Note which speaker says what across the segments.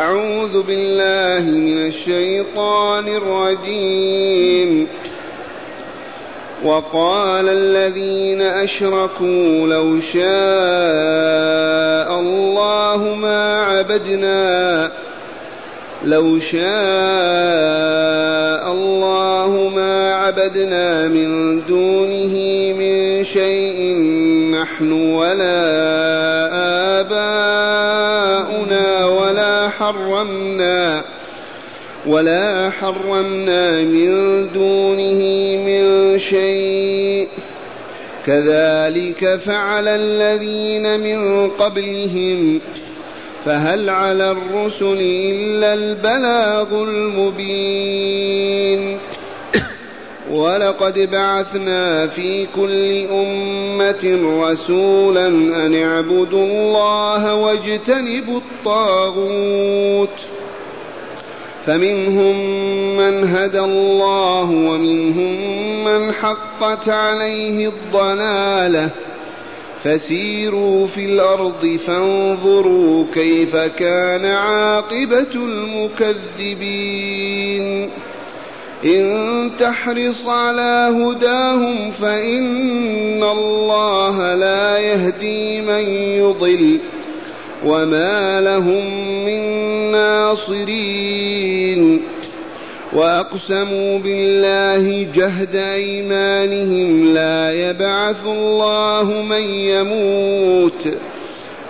Speaker 1: أعوذ بالله من الشيطان الرجيم. وقال الذين أشركوا لو شاء الله ما عبدنا لو شاء الله ما عبدنا من دونه من شيء نحن ولا آباؤنا. حرمنا ولا حرمنا من دونه من شيء. كذلك فعل الذين من قبلهم فهل على الرسل إلا البلاغ المبين. ولقد بعثنا في كل أمة رسولا أن اعبدوا الله واجتنبوا الطاغوت. فمنهم من هدى الله ومنهم من حقت عليه الضلالة. فسيروا في الأرض فانظروا كيف كان عاقبة المكذبين. إن تحرص على هداهم فإن الله لا يهدي من يضل وما لهم من ناصرين وأقسموا بالله جهد أيمانهم لا يبعث الله من يموت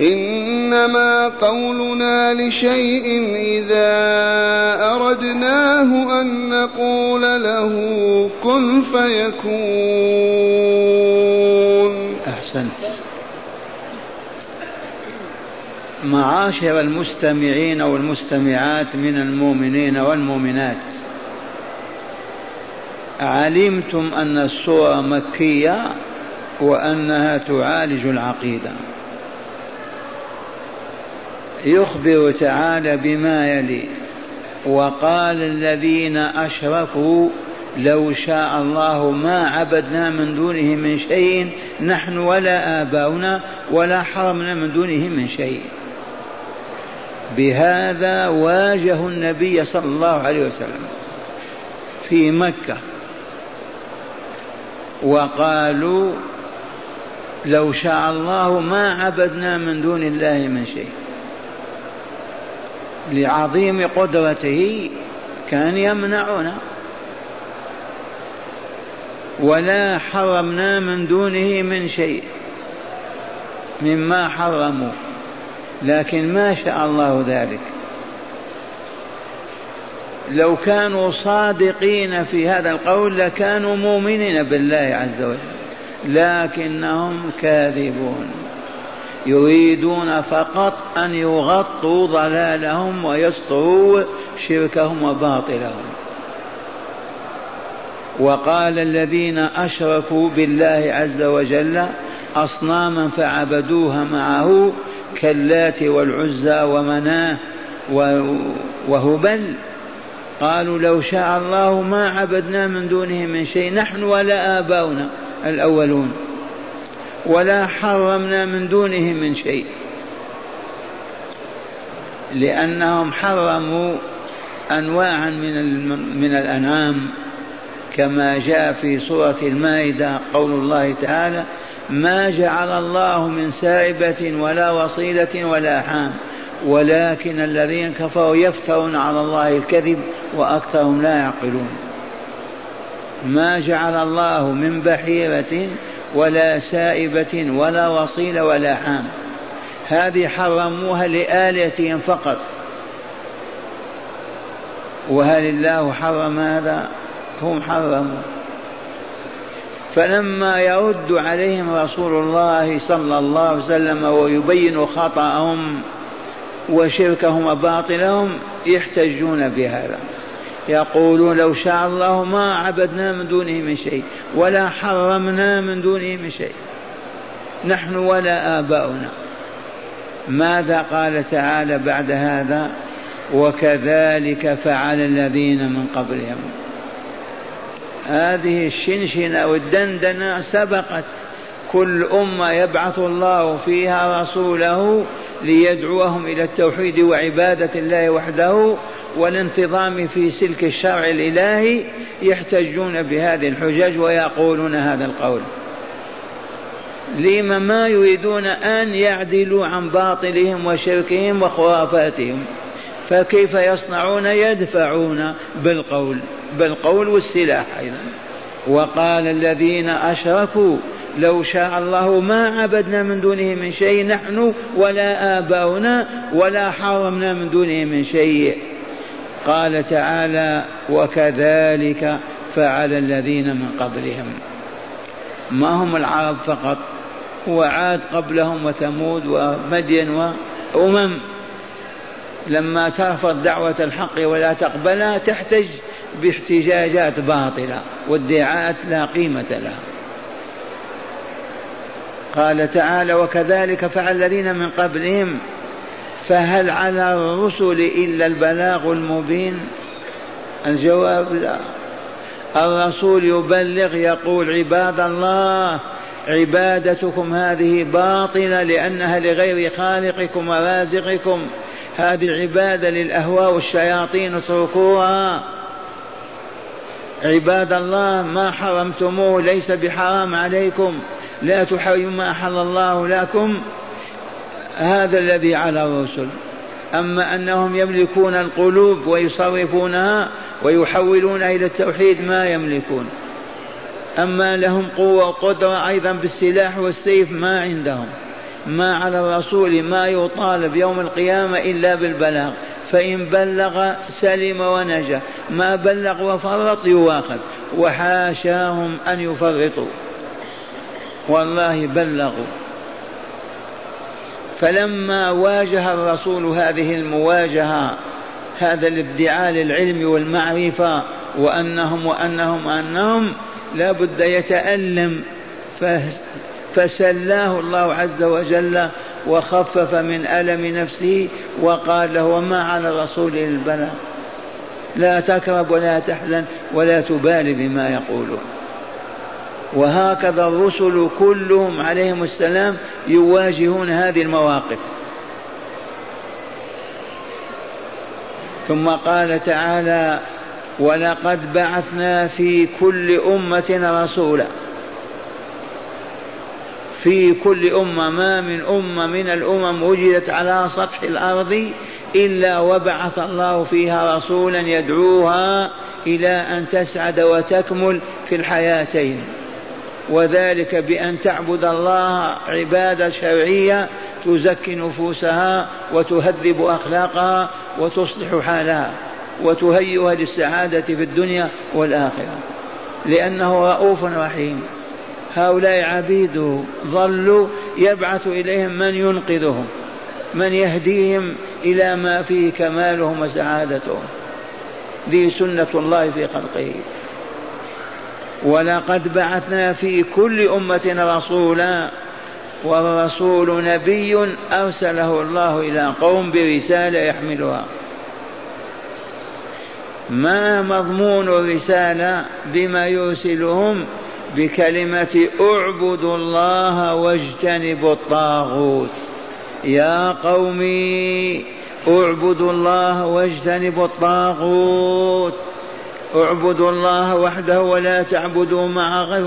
Speaker 1: إنما قولنا لشيء إذا أردناه أن نقول له كن فيكون.
Speaker 2: أحسنت. معاشر المستمعين والمستمعات من المؤمنين والمؤمنات. علمتم أن السوره مكية وأنها تعالج العقيدة. يخبر تعالى بما يلي. وقال الذين أشركوا لو شاء الله ما عبدنا من دونه من شيء نحن ولا آباؤنا ولا حرمنا من دونه من شيء. بهذا واجهوا النبي صلى الله عليه وسلم في مكة. وقالوا لو شاء الله ما عبدنا من دون الله من شيء. لعظيم قدرته كان يمنعنا. ولا حرمنا من دونه من شيء مما حرموا لكن ما شاء الله ذلك. لو كانوا صادقين في هذا القول لكانوا مؤمنين بالله عز وجل لكنهم كاذبون. يريدون فقط أن يغطوا ضلالهم ويستروا شركهم وباطلهم. وقال الذين أشركوا بالله عز وجل أصناما فعبدوها معه كاللات والعزى ومناه وهبل. قالوا لو شاء الله ما عبدنا من دونه من شيء نحن ولا آباؤنا الأولون. ولا حرمنا من دونه من شيء. لأنهم حرموا أنواعا من من الأنعام كما جاء في سورة المائدة قول الله تعالى ما جعل الله من سائبة ولا وصيلة ولا حام ولكن الذين كفروا يفترون على الله الكذب وأكثرهم لا يعقلون. ما جعل الله من بحيرة ولا سائبة ولا وصيلة ولا حام. هذه حرموها لآلهتهم فقط. وهل الله حرم هذا؟ هم حرموا. فلما يرد عليهم رسول الله صلى الله عليه وسلم ويبين خطأهم وشركهم وباطلهم يحتجون بهذا. يقولون لو شاء الله ما عبدنا من دونه من شيء ولا حرمنا من دونه من شيء. نحن ولا آباؤنا. ماذا قال تعالى بعد هذا؟ وكذلك فعل الذين من قبلهم. هذه الشنشنة والدندنة سبقت. كل أمة يبعث الله فيها رسوله ليدعوهم إلى التوحيد وعبادة الله وحده والانتظام في سلك الشرع الإلهي يحتجون بهذه الحجج ويقولون هذا القول. لما ما يريدون أن يعدلوا عن باطلهم وشركهم وخرافاتهم فكيف يصنعون؟ يدفعون بالقول بالقول والسلاح أيضا. وقال الذين أشركوا لو شاء الله ما عبدنا من دونه من شيء نحن ولا آباؤنا ولا حرمنا من دونه من شيء. قال تعالى وكذلك فعل الذين من قبلهم. ما هم العرب فقط وعاد قبلهم وثمود ومدين وأمم. لما ترفض دعوة الحق ولا تقبلها تحتج باحتجاجات باطلة وادعاءات لا قيمة لها. قال تعالى وكذلك فعل الذين من قبلهم. فهل على الرسل إلا البلاغ المبين؟ الجواب لا. الرسول يبلغ يقول عباد الله عبادتكم هذه باطلة لأنها لغير خالقكم ورازقكم. هذه العبادة للأهواء والشياطين اتركوها. عباد الله ما حرمتموه ليس بحرام عليكم. لا تحرموا ما أحل الله لكم. هذا الذي على الرسل. أما أنهم يملكون القلوب ويصرفونها ويحولونها إلى التوحيد ما يملكون. أما لهم قوة وقدرة أيضا بالسلاح والسيف ما عندهم. ما على الرسول ما يطالب يوم القيامة إلا بالبلاغ. فإن بلغ سلم ونجا ما بلغ وفرط يواخذ. وحاشاهم أن يفرطوا. والله بلغوا. فلما واجه الرسول هذه المواجهة هذا الادعاء للعلم والمعرفة وأنهم وأنهم وأنهم لا بد يتألم فسلاه الله عز وجل وخفف من ألم نفسه وقال له وما على الرسول إلا البلاغ لا تكرب ولا تحزن ولا تبالي بما يقولون. وهكذا الرسل كلهم عليهم السلام يواجهون هذه المواقف. ثم قال تعالى ولقد بعثنا في كل أمة رسولا. في كل أمة ما من أمة من الأمم وجدت على سطح الأرض إلا وبعث الله فيها رسولا يدعوها إلى أن تسعد وتكمل في الحياتين. وذلك بأن تعبد الله عبادة شرعية تزكي نفوسها وتهذب أخلاقها وتصلح حالها وتهيئها للسعادة في الدنيا والآخرة. لأنه رؤوف رحيم. هؤلاء عبيده ظلوا يبعث إليهم من ينقذهم من يهديهم إلى ما فيه كمالهم وسعادتهم. ذي سنة الله في خلقه. ولقد بعثنا في كل أمة رسولا والرسول نبي أرسله الله إلى قوم برسالة يحملها. ما مضمون الرسالة بما يرسلهم؟ بكلمة اعبدوا الله واجتنبوا الطاغوت. يا قومي اعبدوا الله واجتنبوا الطاغوت. اعبدوا الله وحده ولا تعبدوا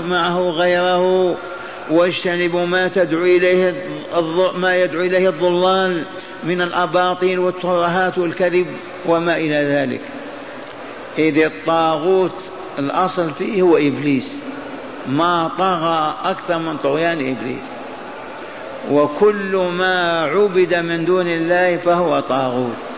Speaker 2: معه غيره واجتنبوا ما تدعو إليه ما يدعو إليه الضلال من الأباطيل والترهات والكذب وما إلى ذلك. إذ الطاغوت الأصل فيه هو إبليس. ما طغى أكثر من طغيان إبليس. وكل ما عبد من دون الله فهو طاغوت.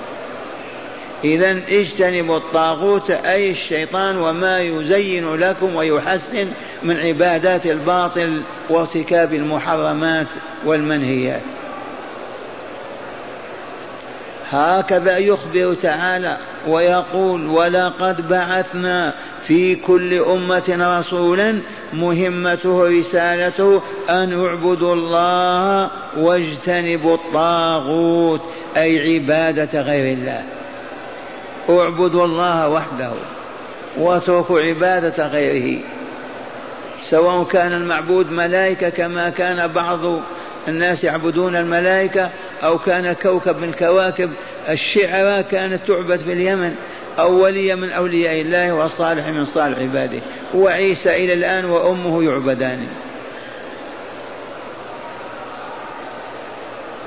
Speaker 2: إذا اجتنبوا الطاغوت أي الشيطان وما يزين لكم ويحسن من عبادات الباطل وارتكاب المحرمات والمنهيات. هكذا يخبر تعالى ويقول ولقد بعثنا في كل أمة رسولا مهمته رسالته أن اعبدوا الله واجتنبوا الطاغوت أي عبادة غير الله. اعبدوا الله وحده واتركوا عبادة غيره سواء كان المعبود ملائكة كما كان بعض الناس يعبدون الملائكة أو كان كوكب من الكواكب الشعرى كانت تعبد في اليمن أو ولي من أولياء الله وصالح من صالح عباده وعيسى إلى الآن وأمه يعبدان.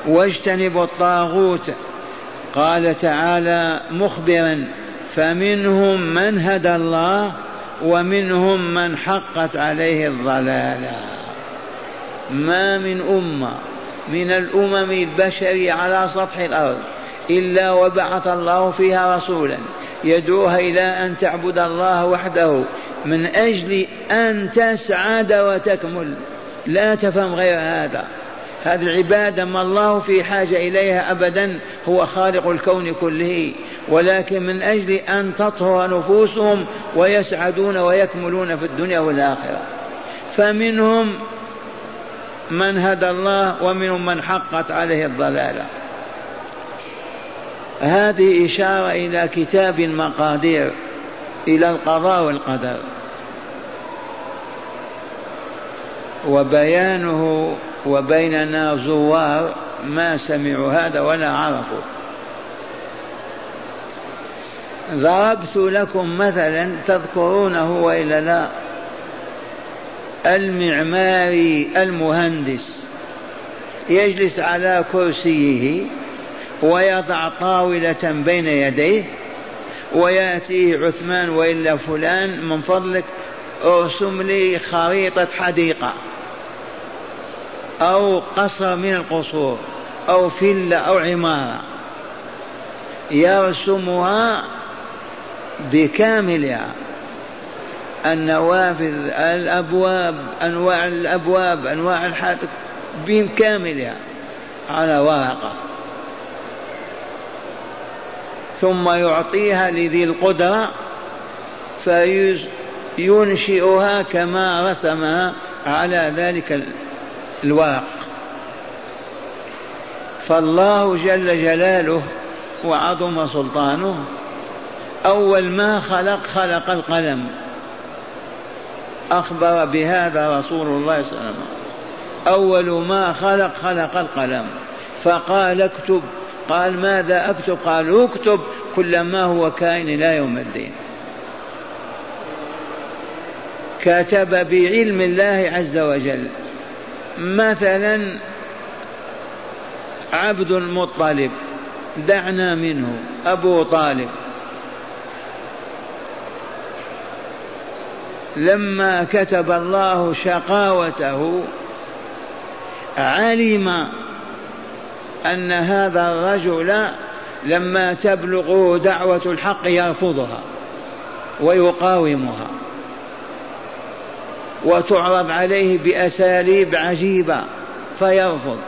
Speaker 2: واجتنبوا الطاغوت قال تعالى مخبرا فمنهم من هدى الله ومنهم من حقت عليه الضلالة. ما من أمة من الأمم البشريه على سطح الأرض إلا وبعث الله فيها رسولا يدعوها إلى أن تعبد الله وحده من أجل أن تسعد وتكمل. لا تفهم غير هذا. هذه العبادة ما الله في حاجة إليها أبدا هو خالق الكون كله. ولكن من أجل أن تطهر نفوسهم ويسعدون ويكملون في الدنيا والآخرة. فمنهم من هدى الله ومنهم من حقت عليه الضلالة. هذه إشارة إلى كتاب المقادير إلى القضاء والقدر. وبيانه وبيننا زوار ما سمعوا هذا ولا عرفوا. ضربت لكم مثلا تذكرونه وإلا لا؟ المعماري المهندس يجلس على كرسيه ويضع طاولة بين يديه ويأتيه عثمان وإلا فلان من فضلك ارسم لي خريطة حديقة. أو قصر من القصور أو فيلا أو عمارة. يرسمها بكاملها. النوافذ الأبواب أنواع الأبواب أنواع الحدث بكاملها. على ورقة. ثم يعطيها لذي القدرة فينشئها كما رسمها على ذلك الورق فالله جل جلاله وعظم سلطانه. أول ما خلق خلق القلم. أخبر بهذا رسول الله صلى الله عليه وسلم. أول ما خلق خلق القلم. فقال اكتب. قال ماذا أكتب؟ قال اكتب كل ما هو كائن إلى يوم الدين. كتب بعلم الله عز وجل. مثلا عبد المطلب دعنا منه أبو طالب. لما كتب الله شقاوته علم أن هذا الرجل لما تبلغه دعوة الحق يرفضها ويقاومها. وتعرض عليه بأساليب عجيبة فيرفض.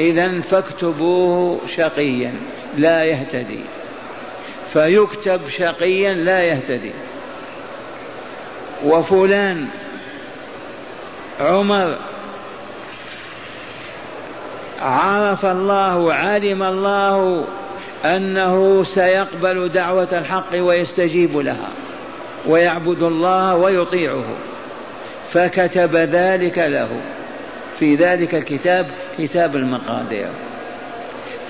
Speaker 2: إذا فاكتبوه شقيا لا يهتدي. فيكتب شقيا لا يهتدي. وفلان عمر عرف الله علم الله أنه سيقبل دعوة الحق ويستجيب لها. ويعبد الله ويطيعه فكتب ذلك له. في ذلك الكتاب كتاب المقادير.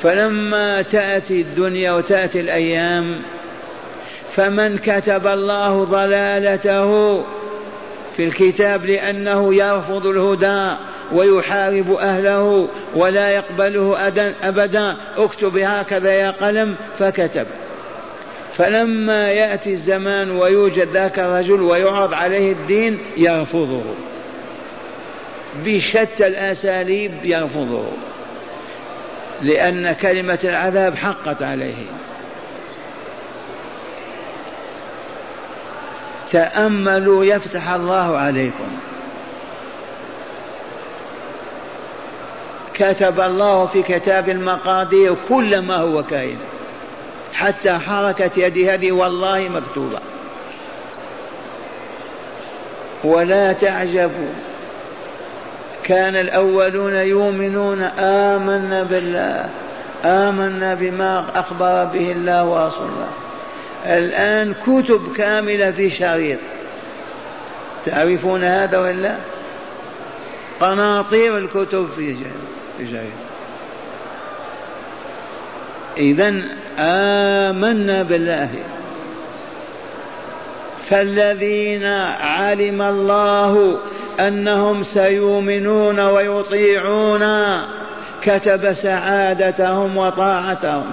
Speaker 2: فلما تأتي الدنيا وتأتي الأيام فمن كتب الله ضلالته في الكتاب لأنه يرفض الهدى ويحارب أهله ولا يقبله أبدا اكتب هكذا يا قلم فكتب. فلما يأتي الزمان ويوجد ذاك الرجل ويعرض عليه الدين يرفضه. بشتى الأساليب يرفضه. لأن كلمة العذاب حقت عليه. تأملوا يفتح الله عليكم. كتب الله في كتاب المقادير كل ما هو كائن. حتى حركة يدي هذه والله مكتوبة. ولا تعجبوا كان الأولون يؤمنون آمنا بالله آمنا بما أخبر به الله ورسوله. الآن كتب كاملة في شريط. تعرفون هذا ولا؟ قناطير الكتب في شريط. إذا آمنا بالله. فالذين علم الله أنهم سيؤمنون ويطيعون كتب سعادتهم وطاعتهم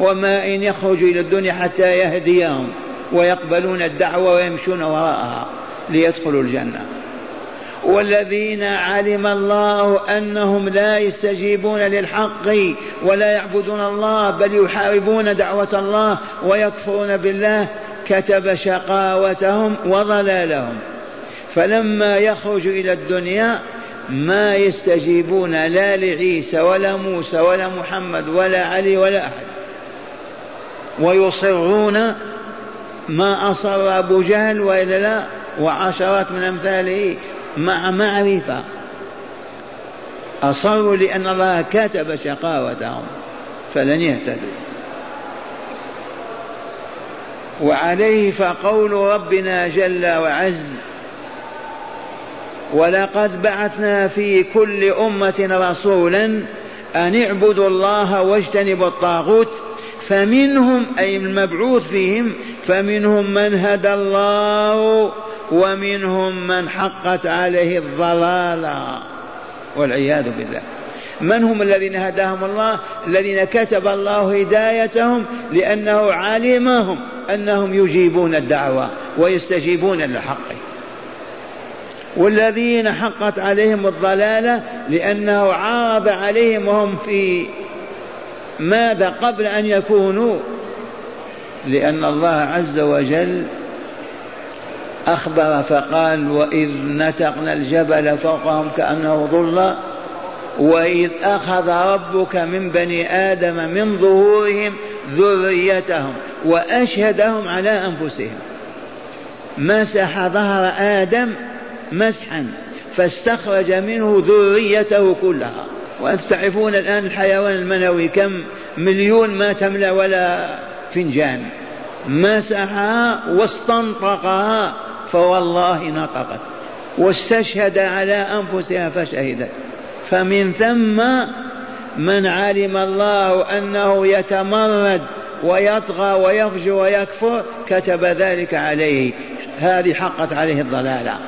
Speaker 2: وما إن يخرجوا إلى الدنيا حتى يهديهم ويقبلون الدعوة ويمشون وراءها ليدخلوا الجنة. والذين علم الله أنهم لا يستجيبون للحق ولا يعبدون الله بل يحاربون دعوة الله ويكفرون بالله كتب شقاوتهم وضلالهم. فلما يخرج إلى الدنيا ما يستجيبون لا لعيسى ولا موسى ولا محمد ولا علي ولا أحد. ويصرون ما أصر أبو جهل وإلا لا وعشرات من أمثاله مع معرفة. أصروا لأن الله كتب شقاوتهم فلن يهتدوا. وعليه فقول ربنا جل وعز ولقد بعثنا في كل أمة رسولا أن اعبدوا الله واجتنبوا الطاغوت فمنهم أي المبعوث فيهم فمنهم من هدى الله ومنهم من حقت عليه الضلالة والعياذ بالله. من هم الذين هداهم الله؟ الذين كتب الله هدايتهم لأنه علمهم أنهم يجيبون الدعوة ويستجيبون للحق. والذين حقت عليهم الضلالة لأنه عرض عليهم وهم في ماذا قبل أن يكونوا؟ لأن الله عز وجل أخبر فقال وإذ نتقنا الجبل فوقهم كأنه ظل وإذ أخذ ربك من بني آدم من ظهورهم ذريتهم وأشهدهم على أنفسهم. مسح ظهر آدم مسحا فاستخرج منه ذريته كلها. وأنتم تعرفون الآن الحيوان المنوي كم مليون ما تملأ ولا فنجان. مسحها واستنطقها فوالله نطقت واستشهد على أنفسها فشهدت. فمن ثم من علم الله أنه يتمرد ويطغى ويفجر ويكفر كتب ذلك عليه. هذه حقت عليه الضلالة.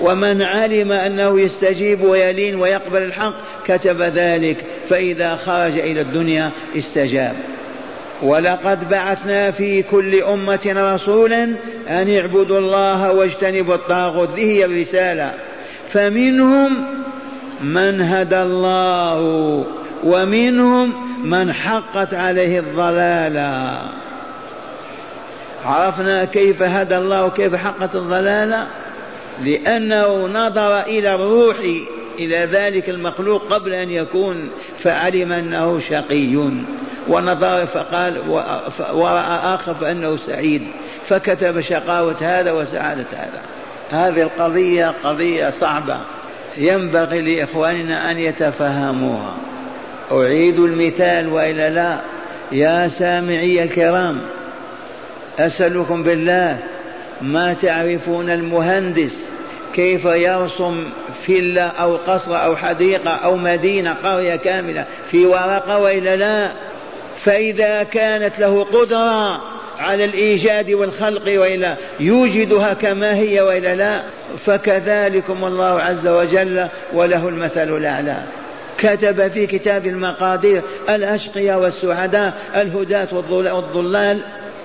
Speaker 2: ومن علم أنه يستجيب ويلين ويقبل الحق كتب ذلك. فإذا خرج إلى الدنيا استجاب. ولقد بعثنا في كل أمة رسولا أن اعبدوا الله واجتنبوا الطاغوت. به هي الرسالة. فمنهم من هدى الله ومنهم من حقت عليه الضلالة. عرفنا كيف هدى الله وكيف حقت الضلالة؟ لأنه نظر إلى الروح إلى ذلك المخلوق قبل أن يكون فعلم أنه شقي. ونظر فقال ورأى آخر فأنه سعيد فكتب شقاوة هذا وسعادة هذا. هذه القضية قضية صعبة ينبغي لإخواننا أن يتفهموها. أعيد المثال وإلا لا. يا سامعي الكرام أسألكم بالله ما تعرفون المهندس كيف يرسم فيلا أو قصر أو حديقة أو مدينة قرية كاملة في ورقة وإلا لا؟ فإذا كانت له قدرة على الإيجاد والخلق وإلا يوجدها كما هي وإلا لا فكذلكم الله عز وجل وله المثل الأعلى. كتب في كتاب المقادير الأشقياء والسعداء الهداة والضلال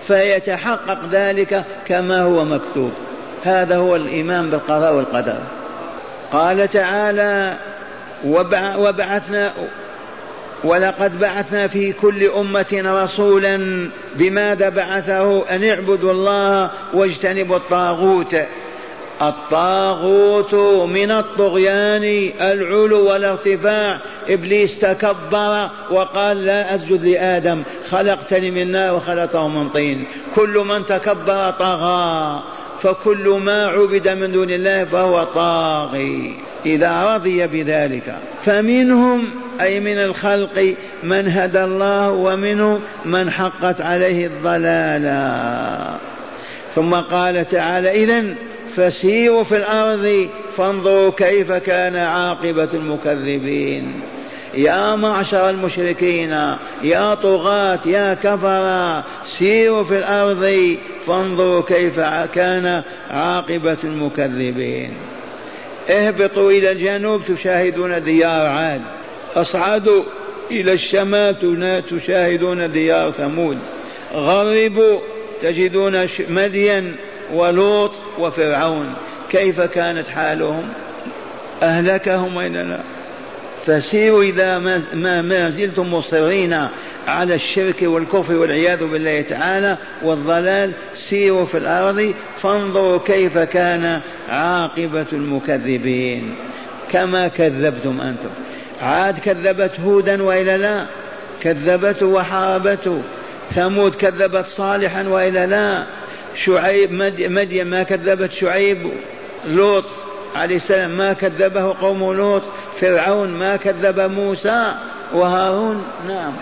Speaker 2: فيتحقق ذلك كما هو مكتوب. هذا هو الإيمان بالقضاء والقدر. قال تعالى وبعثنا ولقد بعثنا في كل أمة رسولا بماذا بعثه؟ أن اعبدوا الله واجتنبوا الطاغوت. الطاغوت من الطغيان العلو والارتفاع. إبليس تكبر وقال لا أسجد لآدم خلقتني من نار وخلقته من طين. كل من تكبر طغى. فكل ما عبد من دون الله فهو طاغي. إذا رضي بذلك فمنهم أي من الخلق من هدى الله ومنهم من حقت عليه الضلالة. ثم قال تعالى إذن فسيروا في الأرض فانظروا كيف كان عاقبة المكذبين. يا معشر المشركين يا طغاة يا كفرة سيروا في الأرض فانظروا كيف كان عاقبة المكذبين. اهبطوا إلى الجنوب تشاهدون ديار عاد. أصعدوا إلى الشمال تشاهدون ديار ثمود. غربوا تجدون مدين ولوط وفرعون. كيف كانت حالهم؟ أهلكهم وإلا لا فسيروا إذا ما, ما زلتم مصرين على الشرك والكفر والعياذ بالله تعالى والضلال سيروا في الأرض فانظروا كيف كان عاقبة المكذبين. كما كذبتم أنتم. عاد كذبت هودا وإلا لا كذبته وحاربته ثمود كذبت صالحا وإلا لا. شعيب مدين ما كذبت شعيب لوط عليه السلام ما كذبه قوم لوط فرعون ما كذب موسى وهارون نعم.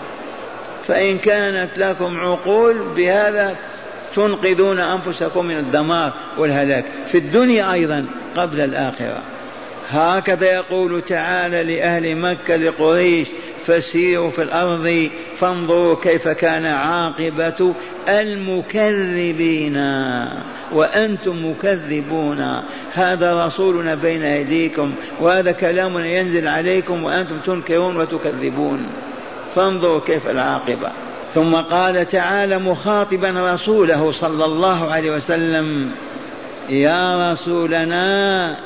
Speaker 2: فإن كانت لكم عقول بهذا تنقذون أنفسكم من الدمار والهلاك. في الدنيا أيضا قبل الآخرة. هكذا يقول تعالى لأهل مكة لقريش فسيروا في الأرض فانظروا كيف كان عاقبة المكذبين. وأنتم مكذبون. هذا رسولنا بين أيديكم. وهذا كلامنا ينزل عليكم وأنتم تنكرون وتكذبون. فانظروا كيف العاقبة. ثم قال تعالى مخاطبا رسوله صلى الله عليه وسلم يا رسولنا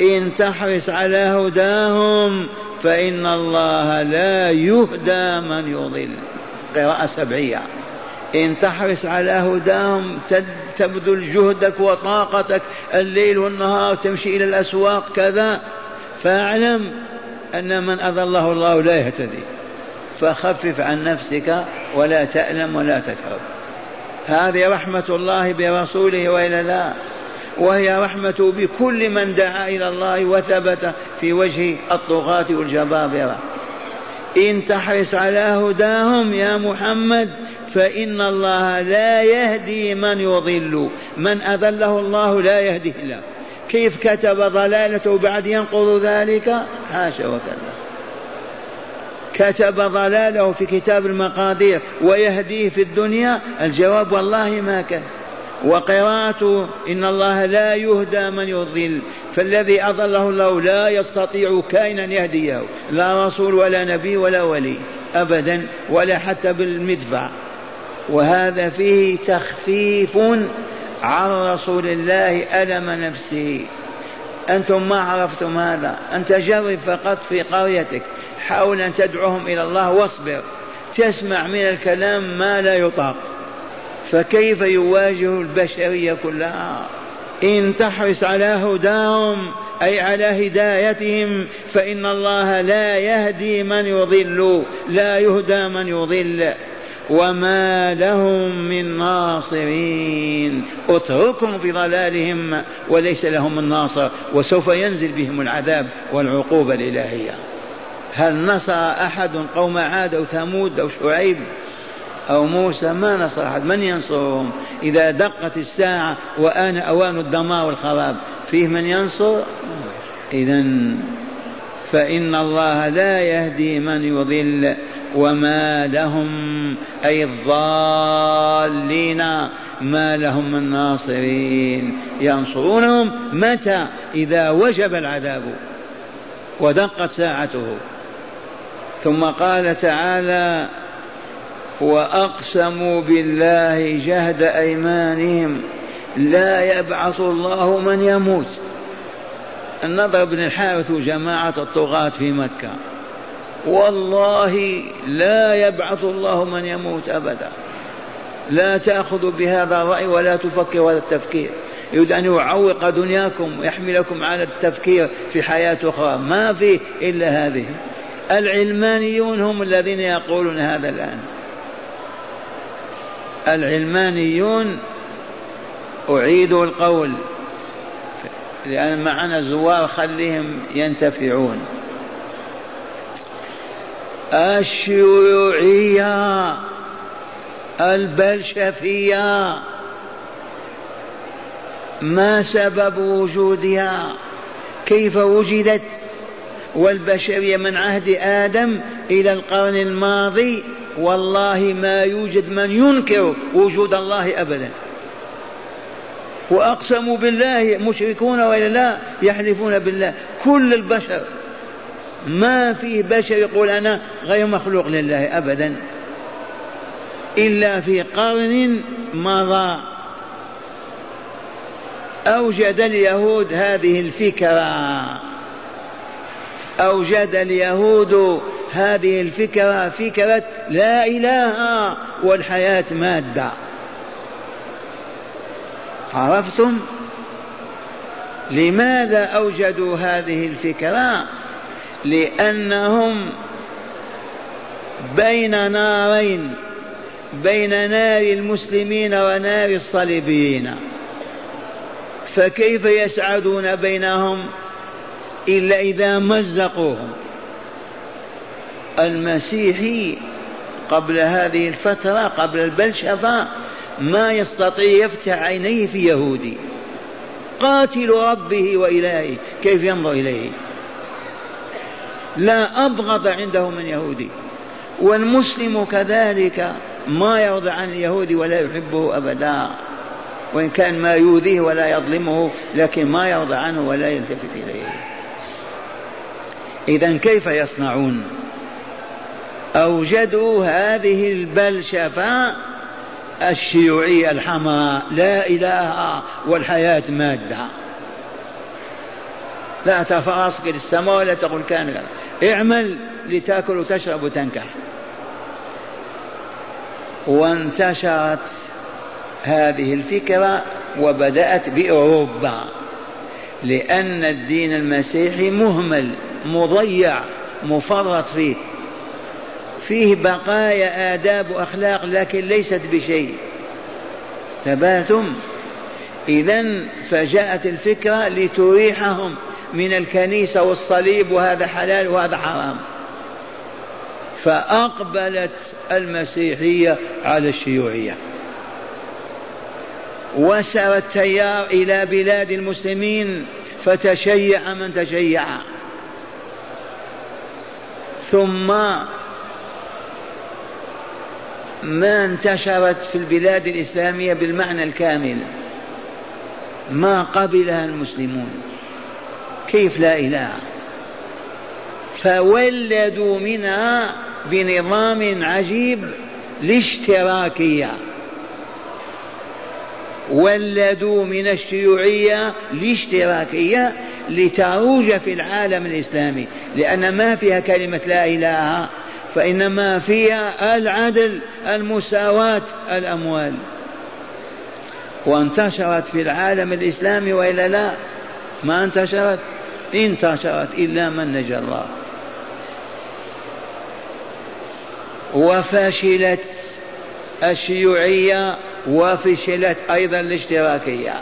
Speaker 2: إن تحرص على هداهم فإن الله لا يهدى من يضل. قراءة سبعية. إن تحرص على هداهم تبذل جهدك وطاقتك. الليل والنهار تمشي إلى الأسواق كذا. فاعلم أن من أضله الله لا يهتدي. فخفف عن نفسك ولا تألم ولا تكرب. هذه رحمة الله برسوله وإلا لا وهي رحمته بكل من دعا إلى الله وثبت في وجه الطغاة والجبابرة. إن تحرص على هداهم يا محمد فإن الله لا يهدي من يضل. من أذله الله لا يهديه الله كيف كتب ضلالته بعد ينقض ذلك؟ حاشا وكلا كتب ضلاله في كتاب المقادير ويهديه في الدنيا؟ الجواب والله ما كان. وقراءته إن الله لا يهدى من يضل فالذي أضله الله لا يستطيع كائنا يهديه لا رسول ولا نبي ولا ولي أبدا ولا حتى بالمدفع. وهذا فيه تخفيف عن رسول الله ألم نفسه أنتم ما عرفتم هذا؟ أنت جرب فقط في قريتك حاول أن تدعوهم إلى الله واصبر. تسمع من الكلام ما لا يطاق. فكيف يواجه البشرية كلها؟ إن تحرص على هداهم أي على هدايتهم فإن الله لا يهدي من يضل لا يهدى من يضل. وما لهم من ناصرين. اتركهم في ضلالهم وليس لهم من ناصر وسوف ينزل بهم العذاب والعقوبة الإلهية. هل نصر أحد قوم عاد أو ثمود أو شعيب؟ أو موسى ما نصر أحد من ينصرهم؟ إذا دقت الساعة وآن أوان الدمار والخراب فيه من ينصر؟ إذا فإن الله لا يهدي من يضل وما لهم أي الضالين ما لهم من ناصرين. ينصرونهم متى؟ إذا وجب العذاب ودقت ساعته. ثم قال تعالى واقسموا بالله جهد أيمانهم لا يبعث الله من يموت. النضر بن الحارث وجماعة الطغاة في مكة. والله لا يبعث الله من يموت أبدا. لا تاخذ بهذا الرأي ولا تفكر هذا التفكير. يريد أن يعوق دنياكم ويحملكم على التفكير في حياة أخرى. ما في إلا هذه. العلمانيون هم الذين يقولون هذا الآن. العلمانيون أعيد القول لأن معنا زوار خليهم ينتفعون. الشيوعية البلشفية ما سبب وجودها؟ كيف وجدت؟ والبشرية من عهد آدم إلى القرن الماضي والله ما يوجد من ينكر وجود الله أبدا. وأقسموا بالله مشركون وإلا لا يحلفون بالله. كل البشر ما في بشر يقول أنا غير مخلوق لله أبدا. إلا في قرن مضى. أوجد اليهود هذه الفكرة. أوجد اليهود هذه الفكرة فكرة لا إله والحياة مادة. عرفتم؟ لماذا أوجدوا هذه الفكرة؟ لأنهم بين نارين بين نار المسلمين ونار الصليبيين. فكيف يسعدون بينهم إلا إذا مزقوهم؟ المسيحي قبل هذه الفترة قبل البلشفة ما يستطيع يفتح عينيه في يهودي. قاتل ربه وإلهه كيف ينظر إليه؟ لا أبغض عنده من يهودي. والمسلم كذلك ما يرضى عن اليهودي ولا يحبه أبدا. وإن كان ما يؤذيه ولا يظلمه لكن ما يرضى عنه ولا يلتفت إليه. إذا كيف يصنعون؟ أوجدوا هذه البلشفة الشيوعية الحمراء لا إله والحياة مادة. لا راسك للسماء ولا تقول كان اعمل لتأكل وتشرب وتنكح. وانتشرت هذه الفكرة وبدأت بأوروبا لأن الدين المسيحي مهمل مضيع مفرط فيه. فيه بقايا آداب وأخلاق لكن ليست بشيء. ثباتم إذا فجاءت الفكرة لتريحهم من الكنيسة والصليب وهذا حلال وهذا حرام. فأقبلت المسيحية على الشيوعية. وسر التيار إلى بلاد المسلمين فتشيع من تشيع. ثم ما انتشرت في البلاد الإسلامية بالمعنى الكامل. ما قبلها المسلمون. كيف لا إله؟ فولدوا منها بنظام عجيب الاشتراكية ولدوا من الشيوعية الاشتراكية لتروج في العالم الإسلامي. لأن ما فيها كلمة لا إله. فإنما فيها العدل المساواة الأموال. وانتشرت في العالم الإسلامي وإلا لا؟ ما انتشرت؟ انتشرت إلا من نجى الله. وفشلت الشيوعية وفشلت أيضا الاشتراكية.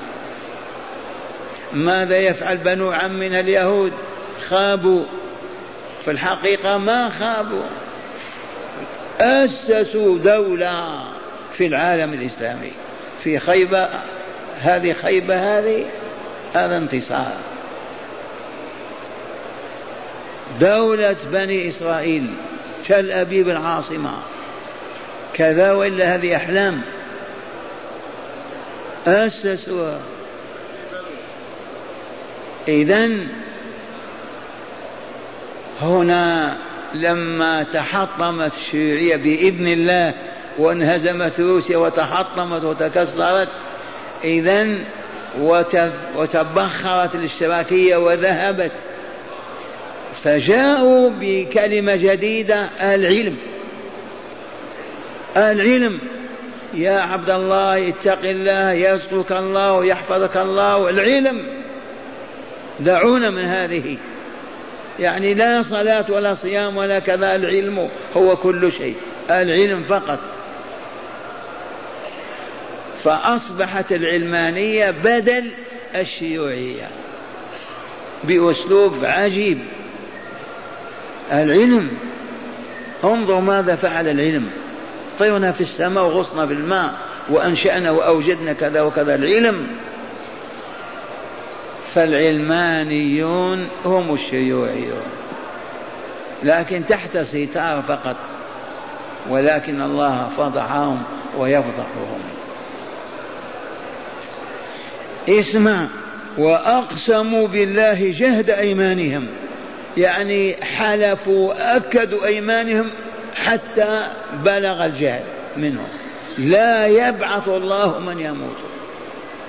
Speaker 2: ماذا يفعل بنو عمنا اليهود؟ خابوا. في الحقيقة ما خابوا. أسسوا دولة في العالم الإسلامي. في خيبة هذه خيبة هذه هذا انتصار. دولة بني إسرائيل تل أبيب العاصمة. كذا وإلا هذه أحلام. أسسوها إذا هنا لما تحطمت الشيوعية بإذن الله وانهزمت روسيا وتحطمت وتكسرت إذا وتبخرت الاشتراكية وذهبت. فجاءوا بكلمة جديدة العلم العلم يا عبد الله اتق الله يرزقك الله ويحفظك الله العلم دعونا من هذه. يعني لا صلاة ولا صيام ولا كذا العلم هو كل شيء العلم فقط. فأصبحت العلمانية بدل الشيوعية بأسلوب عجيب. العلم انظر ماذا فعل العلم. طيرنا في السماء وغصنا بالماء وأنشأنا وأوجدنا كذا وكذا. العلم فالعلمانيون هم الشيوعيون. لكن تحت ستار فقط. ولكن الله فضحهم ويفضحهم. اسمع واقسموا بالله جهد أيمانهم. يعني حلفوا أكدوا أيمانهم حتى بلغ الجهل منهم. لا يبعث الله من يموت.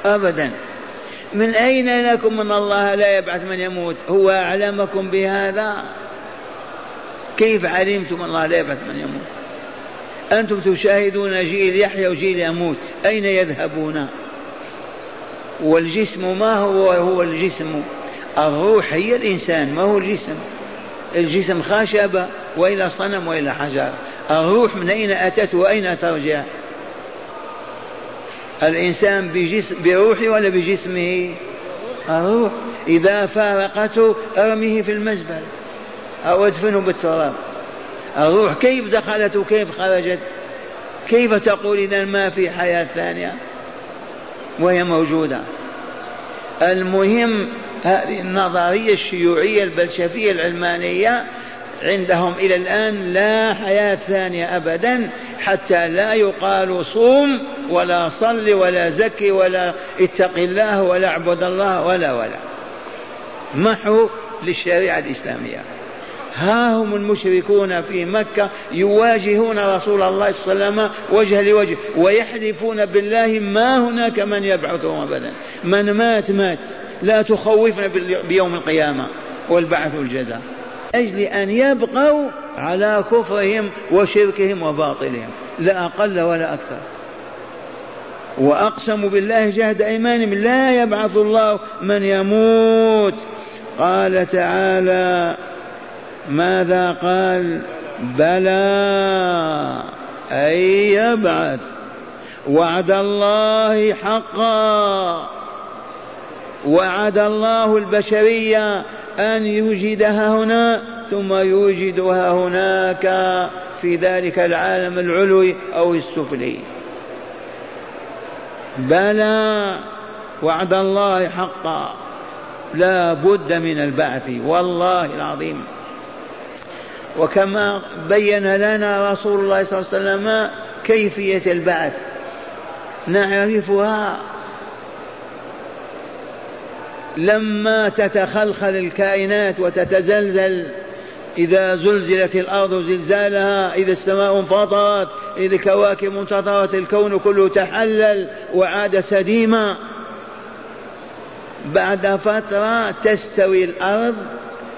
Speaker 2: ابدا. من أين لكم أن الله لا يبعث من يموت؟ هو أعلمكم بهذا؟ كيف علمتم الله لا يبعث من يموت؟ أنتم تشاهدون جيل يحيى وجيل يموت أين يذهبون؟ والجسم ما هو؟ هو الجسم. الروح هي الإنسان ما هو الجسم؟ الجسم خشبة وإلى صنم وإلى حجر. الروح من أين أتت وأين ترجع؟ الإنسان بجسم بروحه ولا بجسمه؟ الروح. إذا فارقته ارميه في المزبلة أو أدفنه بالتراب. الروح كيف دخلت وكيف خرجت؟ كيف تقول إذا ما في حياة ثانية؟ وهي موجودة. المهم هذه النظرية الشيوعية البلشفية العلمانية عندهم إلى الآن لا حياة ثانية أبدا حتى لا يقال صوم ولا صل ولا زكي ولا اتق الله ولا اعبد الله ولا ولا. محو للشريعة الإسلامية. ها هم المشركون في مكة يواجهون رسول الله صلى الله عليه وسلم وجه لوجه ويحلفون بالله ما هناك من يبعثهم أبدا. من مات مات. لا تخوفنا بيوم القيامة. والبعث والجزاء أجل أن يبقوا على كفرهم وشركهم وباطلهم لا أقل ولا أكثر. وأقسموا بالله جهد أيمانهم لا يبعث الله من يموت. قال تعالى ماذا قال؟ بلى أي يبعث وعد الله حقا. وعد الله البشرية أن يوجدها هنا ثم يوجدها هناك في ذلك العالم العلوي أو السفلي. بلى وعد الله حقا. لا بد من البعث والله العظيم. وكما بين لنا رسول الله صلى الله عليه وسلم كيفية البعث. نعرفها لما تتخلخل الكائنات وتتزلزل إذا زلزلت الأرض زلزالها إذا السماء انفطرت إذا الكواكب انتظرت الكون كله تحلل وعاد سديما. بعد فترة تستوي الأرض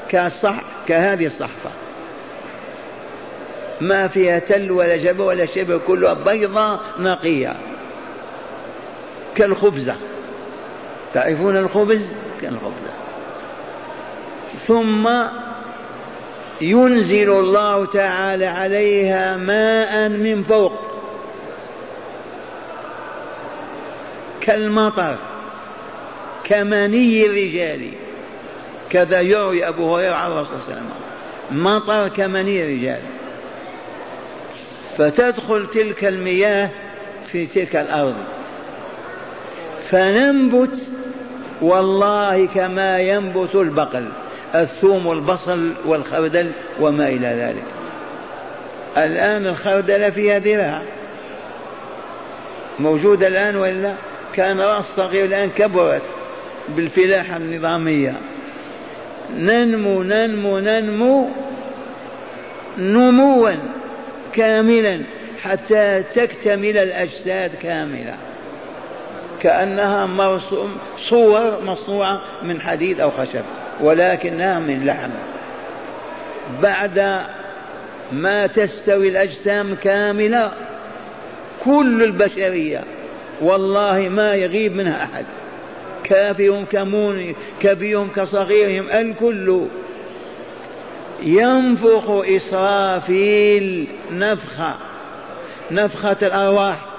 Speaker 2: كصح كهذه الصحفة. ما فيها تل ولا جبل ولا شبه كلها بيضاء نقية كالخبزة. تعرفون الخبز؟ كالخبزة ثم ينزل الله تعالى عليها ماء من فوق. كالمطر كمني الرجال. كذا يروي أبو هريرة عن الرسول صلى الله عليه وسلم. مطر كمني الرجال. فتدخل تلك المياه في تلك الأرض. فننبت والله كما ينبت البقل الثوم والبصل والخردل وما إلى ذلك. الآن الخردل فيها ذراع. موجودة الآن ولا كان رأس صغير الآن كبرت بالفلاحة النظامية. ننمو ننمو ننمو نموا كاملا حتى تكتمل الأجساد كاملة. كأنها مرسوم صور مصنوعة من حديد أو خشب ولكنها من لحم. بعد ما تستوي الأجسام كاملة كل البشرية والله ما يغيب منها أحد. كافرهم كمون كبيرهم كصغيرهم الكل ينفخ إسرافيل نفخة نفخة الأرواح.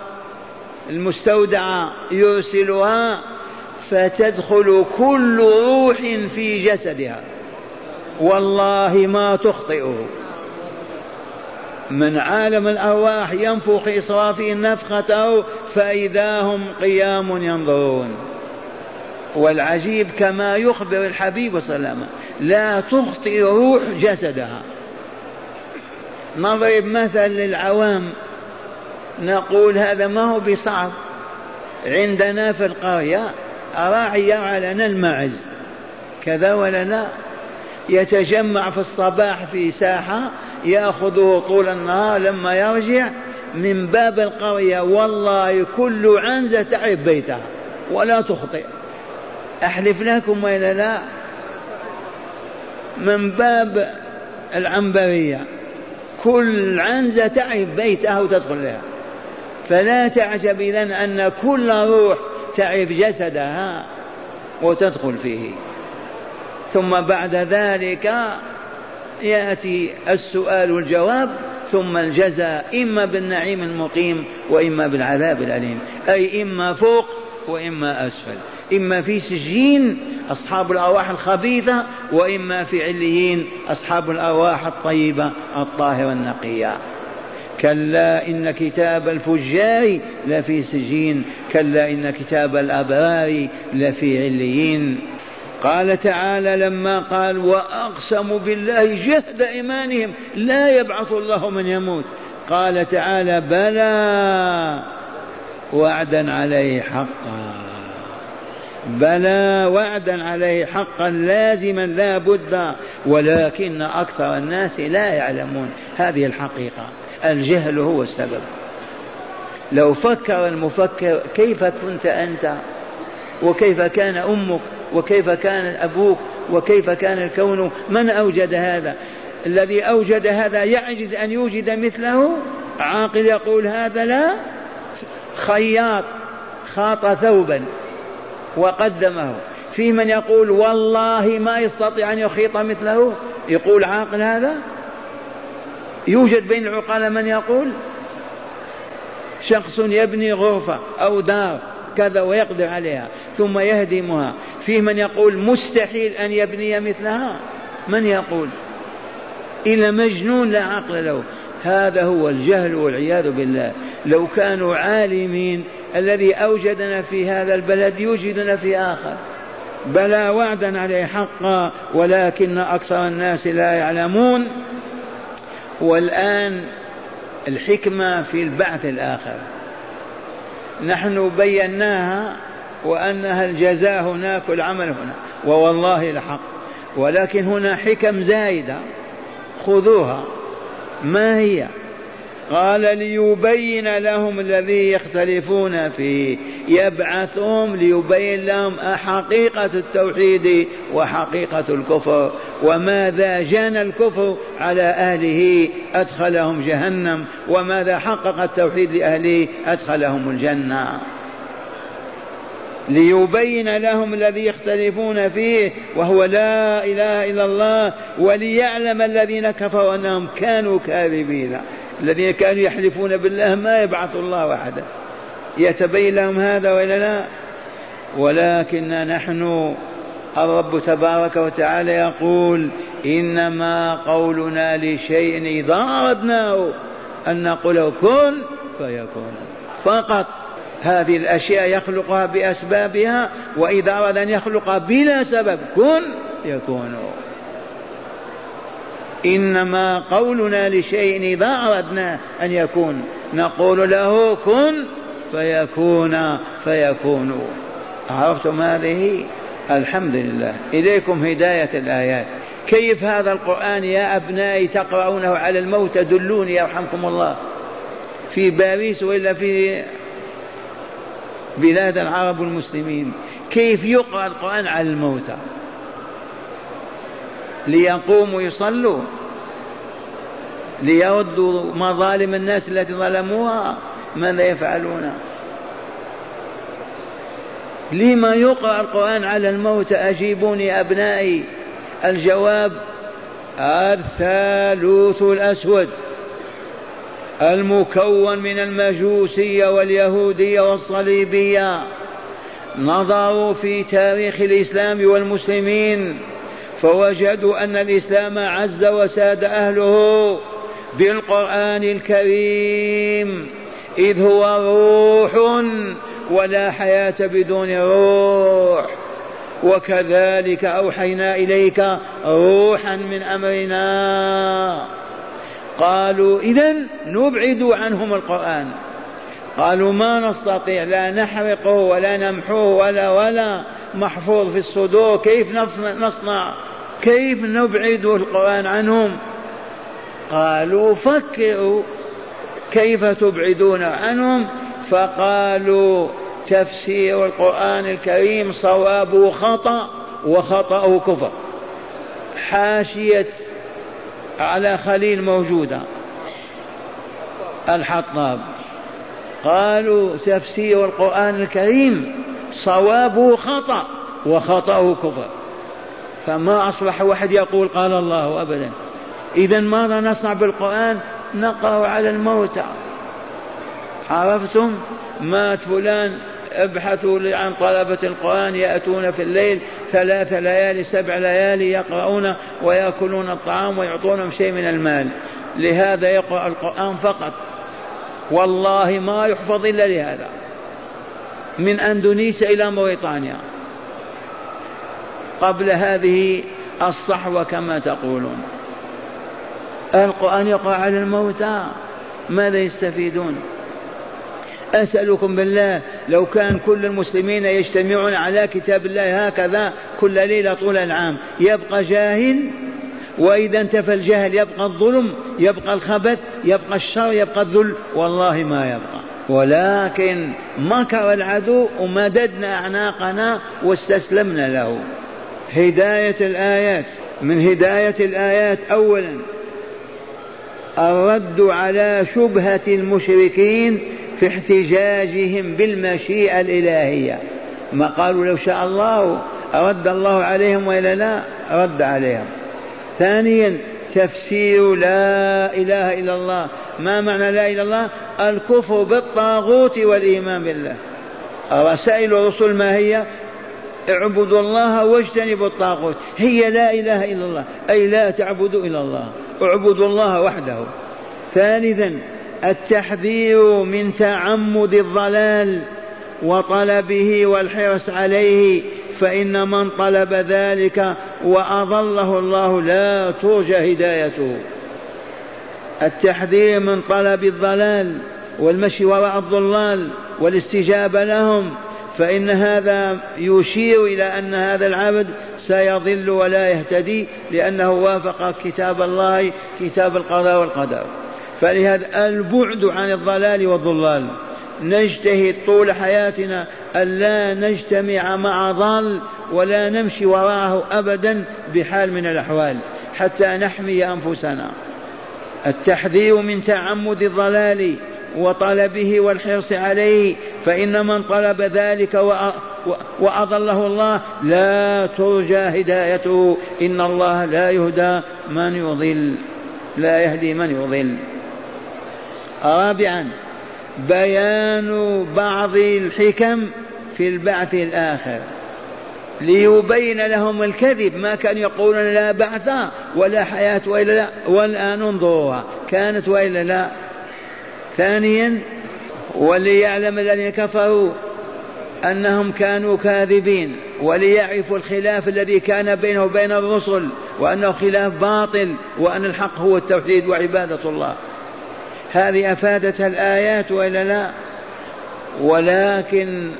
Speaker 2: المستودعة يرسلها فتدخل كل روح في جسدها. والله ما تخطئه. من عالم الأرواح ينفخ إسرافيل نفخته فإذا هم قيام ينظرون. والعجيب كما يخبر الحبيب صلى الله عليه وسلم لا تخطئ روح جسدها. نضرب مثل للعوام نقول هذا ما هو بصعب. عندنا في القرية راعي يرعى لنا المعز كذا ولا لا؟ يتجمع في الصباح في ساحة يأخذه طول النهار لما يرجع من باب القرية والله كل عنزة تعرف بيتها ولا تخطئ. أحلف لكم وإلا لا؟ من باب العنبرية كل عنزة تعرف بيتها وتدخل لها. فلا تعجب إذا أن كل روح تعرف جسدها وتدخل فيه. ثم بعد ذلك يأتي السؤال والجواب ثم الجزاء إما بالنعيم المقيم وإما بالعذاب الأليم. أي إما فوق وإما أسفل. إما في سجين أصحاب الأرواح الخبيثة وإما في عليين أصحاب الأرواح الطيبة الطاهرة النقية. كلا إن كتاب الفجار لفي سجين كلا إن كتاب الأبرار لفي عليين. قال تعالى لما قال وأقسموا بالله جهد إيمانهم لا يبعث الله من يموت. قال تعالى بلى وعدا عليه حقا. بلى وعدا عليه حقا لازما لا بد ولكن أكثر الناس لا يعلمون. هذه الحقيقة. الجهل هو السبب. لو فكر المفكر كيف كنت أنت وكيف كان أمك وكيف كان أبوك وكيف كان الكون من أوجد هذا؟ الذي أوجد هذا يعجز أن يوجد مثله؟ عاقل يقول هذا لا. خياط خاط ثوبا وقدمه. في من يقول والله ما يستطيع أن يخيط مثله؟ يقول عاقل هذا؟ يوجد بين العقلاء من يقول شخص يبني غرفة أو دار كذا ويقدر عليها ثم يهدمها. فيه من يقول مستحيل أن يبني مثلها. من يقول؟ إلى مجنون لا عقل له. هذا هو الجهل والعياذ بالله. لو كانوا عالمين الذي أوجدنا في هذا البلد يوجدنا في آخر. بلى وعدا عليه حقا ولكن أكثر الناس لا يعلمون. والآن الحكمة في البعث الآخر. نحن بيناها وأنها الجزاء هناك والعمل هنا ووالله الحق. ولكن هنا حكم زايدة خذوها. ما هي؟ قال ليبين لهم الذي يختلفون فيه. يبعثهم ليبين لهم حقيقة التوحيد وحقيقة الكفر. وماذا جنى الكفر على أهله؟ أدخلهم جهنم. وماذا حقق التوحيد لأهله؟ أدخلهم الجنة. ليبين لهم الذي يختلفون فيه وهو لا إله إلا الله وليعلم الذين كفروا أنهم كانوا كاذبين. الذين كانوا يحلفون بالله ما يبعث الله أحدا. يتبين لهم هذا ولا لا؟ ولكن نحن الرب تبارك وتعالى يقول إنما قولنا لشيء إذا أردناه أن نقول كن فيكون. فقط هذه الأشياء يخلقها بأسبابها وإذا أراد أن يخلق بلا سبب كن يكون. إنما قولنا لشيء إذا أردنا أن يكون. نقول له كن فيكون فيكون. عرفتم هذه؟ الحمد لله. إليكم هداية الآيات. كيف هذا القرآن يا أبنائي تقرؤونه على الموت دلوني يرحمكم الله؟ في باريس وإلا في بلاد العرب والمسلمين كيف يقرأ القرآن على الموتى ليقوموا يصلوا ليردوا مظالم الناس التي ظلموها ماذا يفعلون؟ لما يقرأ القرآن على الموت أجيبوني أبنائي الجواب الثالوث الأسود المكون من المجوسية واليهودية والصليبية نظروا في تاريخ الإسلام والمسلمين. فوجدوا أن الإسلام عز وساد أهله بالقرآن الكريم إذ هو روح ولا حياة بدون روح. وكذلك أوحينا إليك روحا من أمرنا. قالوا إذا نبعد عنهم القرآن. قالوا ما نستطيع لا نحرقه ولا نمحوه ولا ولا محفوظ في الصدور كيف نصنع؟ كيف نبعد القرآن عنهم؟ قالوا فكروا كيف تبعدون عنهم؟ فقالوا تفسير القرآن الكريم صوابه خطأ وخطأه كفر. حاشية على خليل موجودة. الحطاب. قالوا تفسير القرآن الكريم صوابه خطأ وخطأه كفر. فما أصبح واحد يقول قال الله أبدا. إذا ماذا نصنع بالقرآن؟ نقرأ على الموتى. عرفتم؟ مات فلان ابحثوا عن طلبة القرآن يأتون في الليل ثلاث ليالي سبع ليالي يقرؤون ويأكلون الطعام ويعطونهم شيء من المال. لهذا يقرأ القرآن فقط. والله ما يحفظ إلا لهذا. من أندونيسيا إلى موريتانيا. قبل هذه الصحوة كما تقولون. القرآن يقرأ على الموتى. ماذا يستفيدون؟ أسألكم بالله لو كان كل المسلمين يجتمعون على كتاب الله هكذا كل ليلة طول العام يبقى جاهل؟ وإذا انتفى الجهل يبقى الظلم يبقى الخبث يبقى الشر يبقى الذل. والله ما يبقى. ولكن مكر العدو ومددنا أعناقنا واستسلمنا له. هداية الآيات من هداية الآيات أولا الرد على شبهة المشركين في احتجاجهم بالمشيئة الإلهية. ما قالوا لو شاء الله أرد الله عليهم وإلا لا رد عليهم. ثانيا تفسير لا إله إلا الله. ما معنى لا إله إلا الله؟ الكفر بالطاغوت والإيمان بالله. رسائل الرسل ما هي؟ اعبدوا الله واجتنبوا الطاغوت. هي لا إله إلا الله. أي لا تعبدوا إلا الله. اعبدوا الله وحده. ثالثا التحذير من تعمد الضلال وطلبه والحرص عليه. فإن من طلب ذلك وأضله الله لا ترجى هدايته. التحذير من طلب الضلال والمشي وراء الضلال والاستجابة لهم فإن هذا يشير إلى أن هذا العبد سيضل ولا يهتدي لأنه وافق كتاب الله كتاب القضاء والقدر. فلهذا البعد عن الضلال والضلال. نجتهد طول حياتنا ألا نجتمع مع ضال ولا نمشي وراءه أبدا بحال من الأحوال حتى نحمي أنفسنا. التحذير من تعمد الضلال وطلبه والحرص عليه فإن من طلب ذلك وأضله الله لا ترجى هدايته. إن الله لا يهدى من يضل لا يهدي من يضل. رابعا بيان بعض الحكم في البعث الآخر ليبين لهم الكذب. ما كانوا يقولون لا بعث ولا حياة وإلا لا والآن انظروها كانت وإلا لا ثانيا وليعلم الذين كفروا أنهم كانوا كاذبين وليعرفوا الخلاف الذي كان بينه وبين الرسل وأنه خلاف باطل وأن الحق هو التوحيد وعبادة الله. هذه أفادتها الآيات وإلا لا؟ ولكن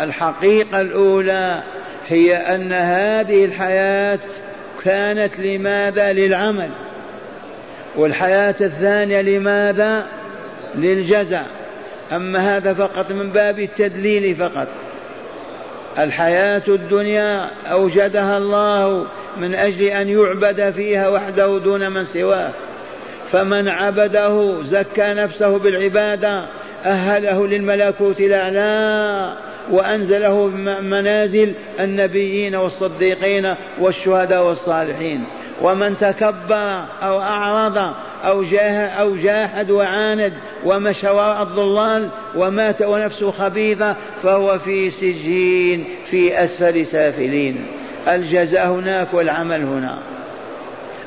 Speaker 2: الحقيقة الأولى هي أن هذه الحياة كانت لماذا للعمل؟ والحياة الثانية لماذا؟ للجزع أما هذا فقط من باب التدليل فقط. الحياة الدنيا أوجدها الله من أجل أن يعبد فيها وحده دون من سواه. فمن عبده زكى نفسه بالعبادة أهله للملكوت الأعلى وأنزله منازل النبيين والصديقين والشهداء والصالحين. ومن تكبر أو أعرض أو جاه أو جاحد وعاند ومشى وراء الضلال ومات ونفسه خبيثة فهو في سجين في أسفل سافلين. الجزاء هناك والعمل هنا.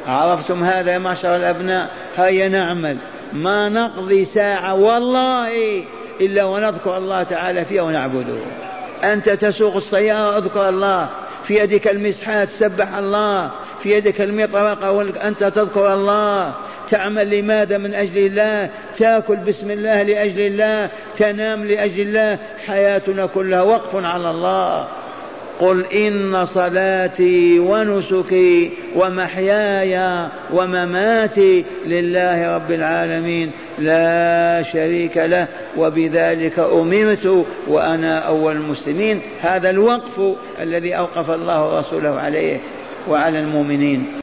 Speaker 2: عرفتم هذا يا معشر الأبناء؟ هيا نعمل. ما نقضي ساعة والله إلا ونذكر الله تعالى فيها ونعبده. أنت تسوق السيارة أذكر الله. في يدك المسحات سبح الله. في يدك المطرقة أنت تذكر الله تعمل لماذا من أجل الله؟ تأكل بسم الله لأجل الله تنام لأجل الله حياتنا كلها وقف على الله. قل إن صلاتي ونسكي ومحياي ومماتي لله رب العالمين لا شريك له وبذلك أمرت وأنا أول المسلمين. هذا الوقف الذي أوقف الله ورسوله عليه. وعلى المؤمنين.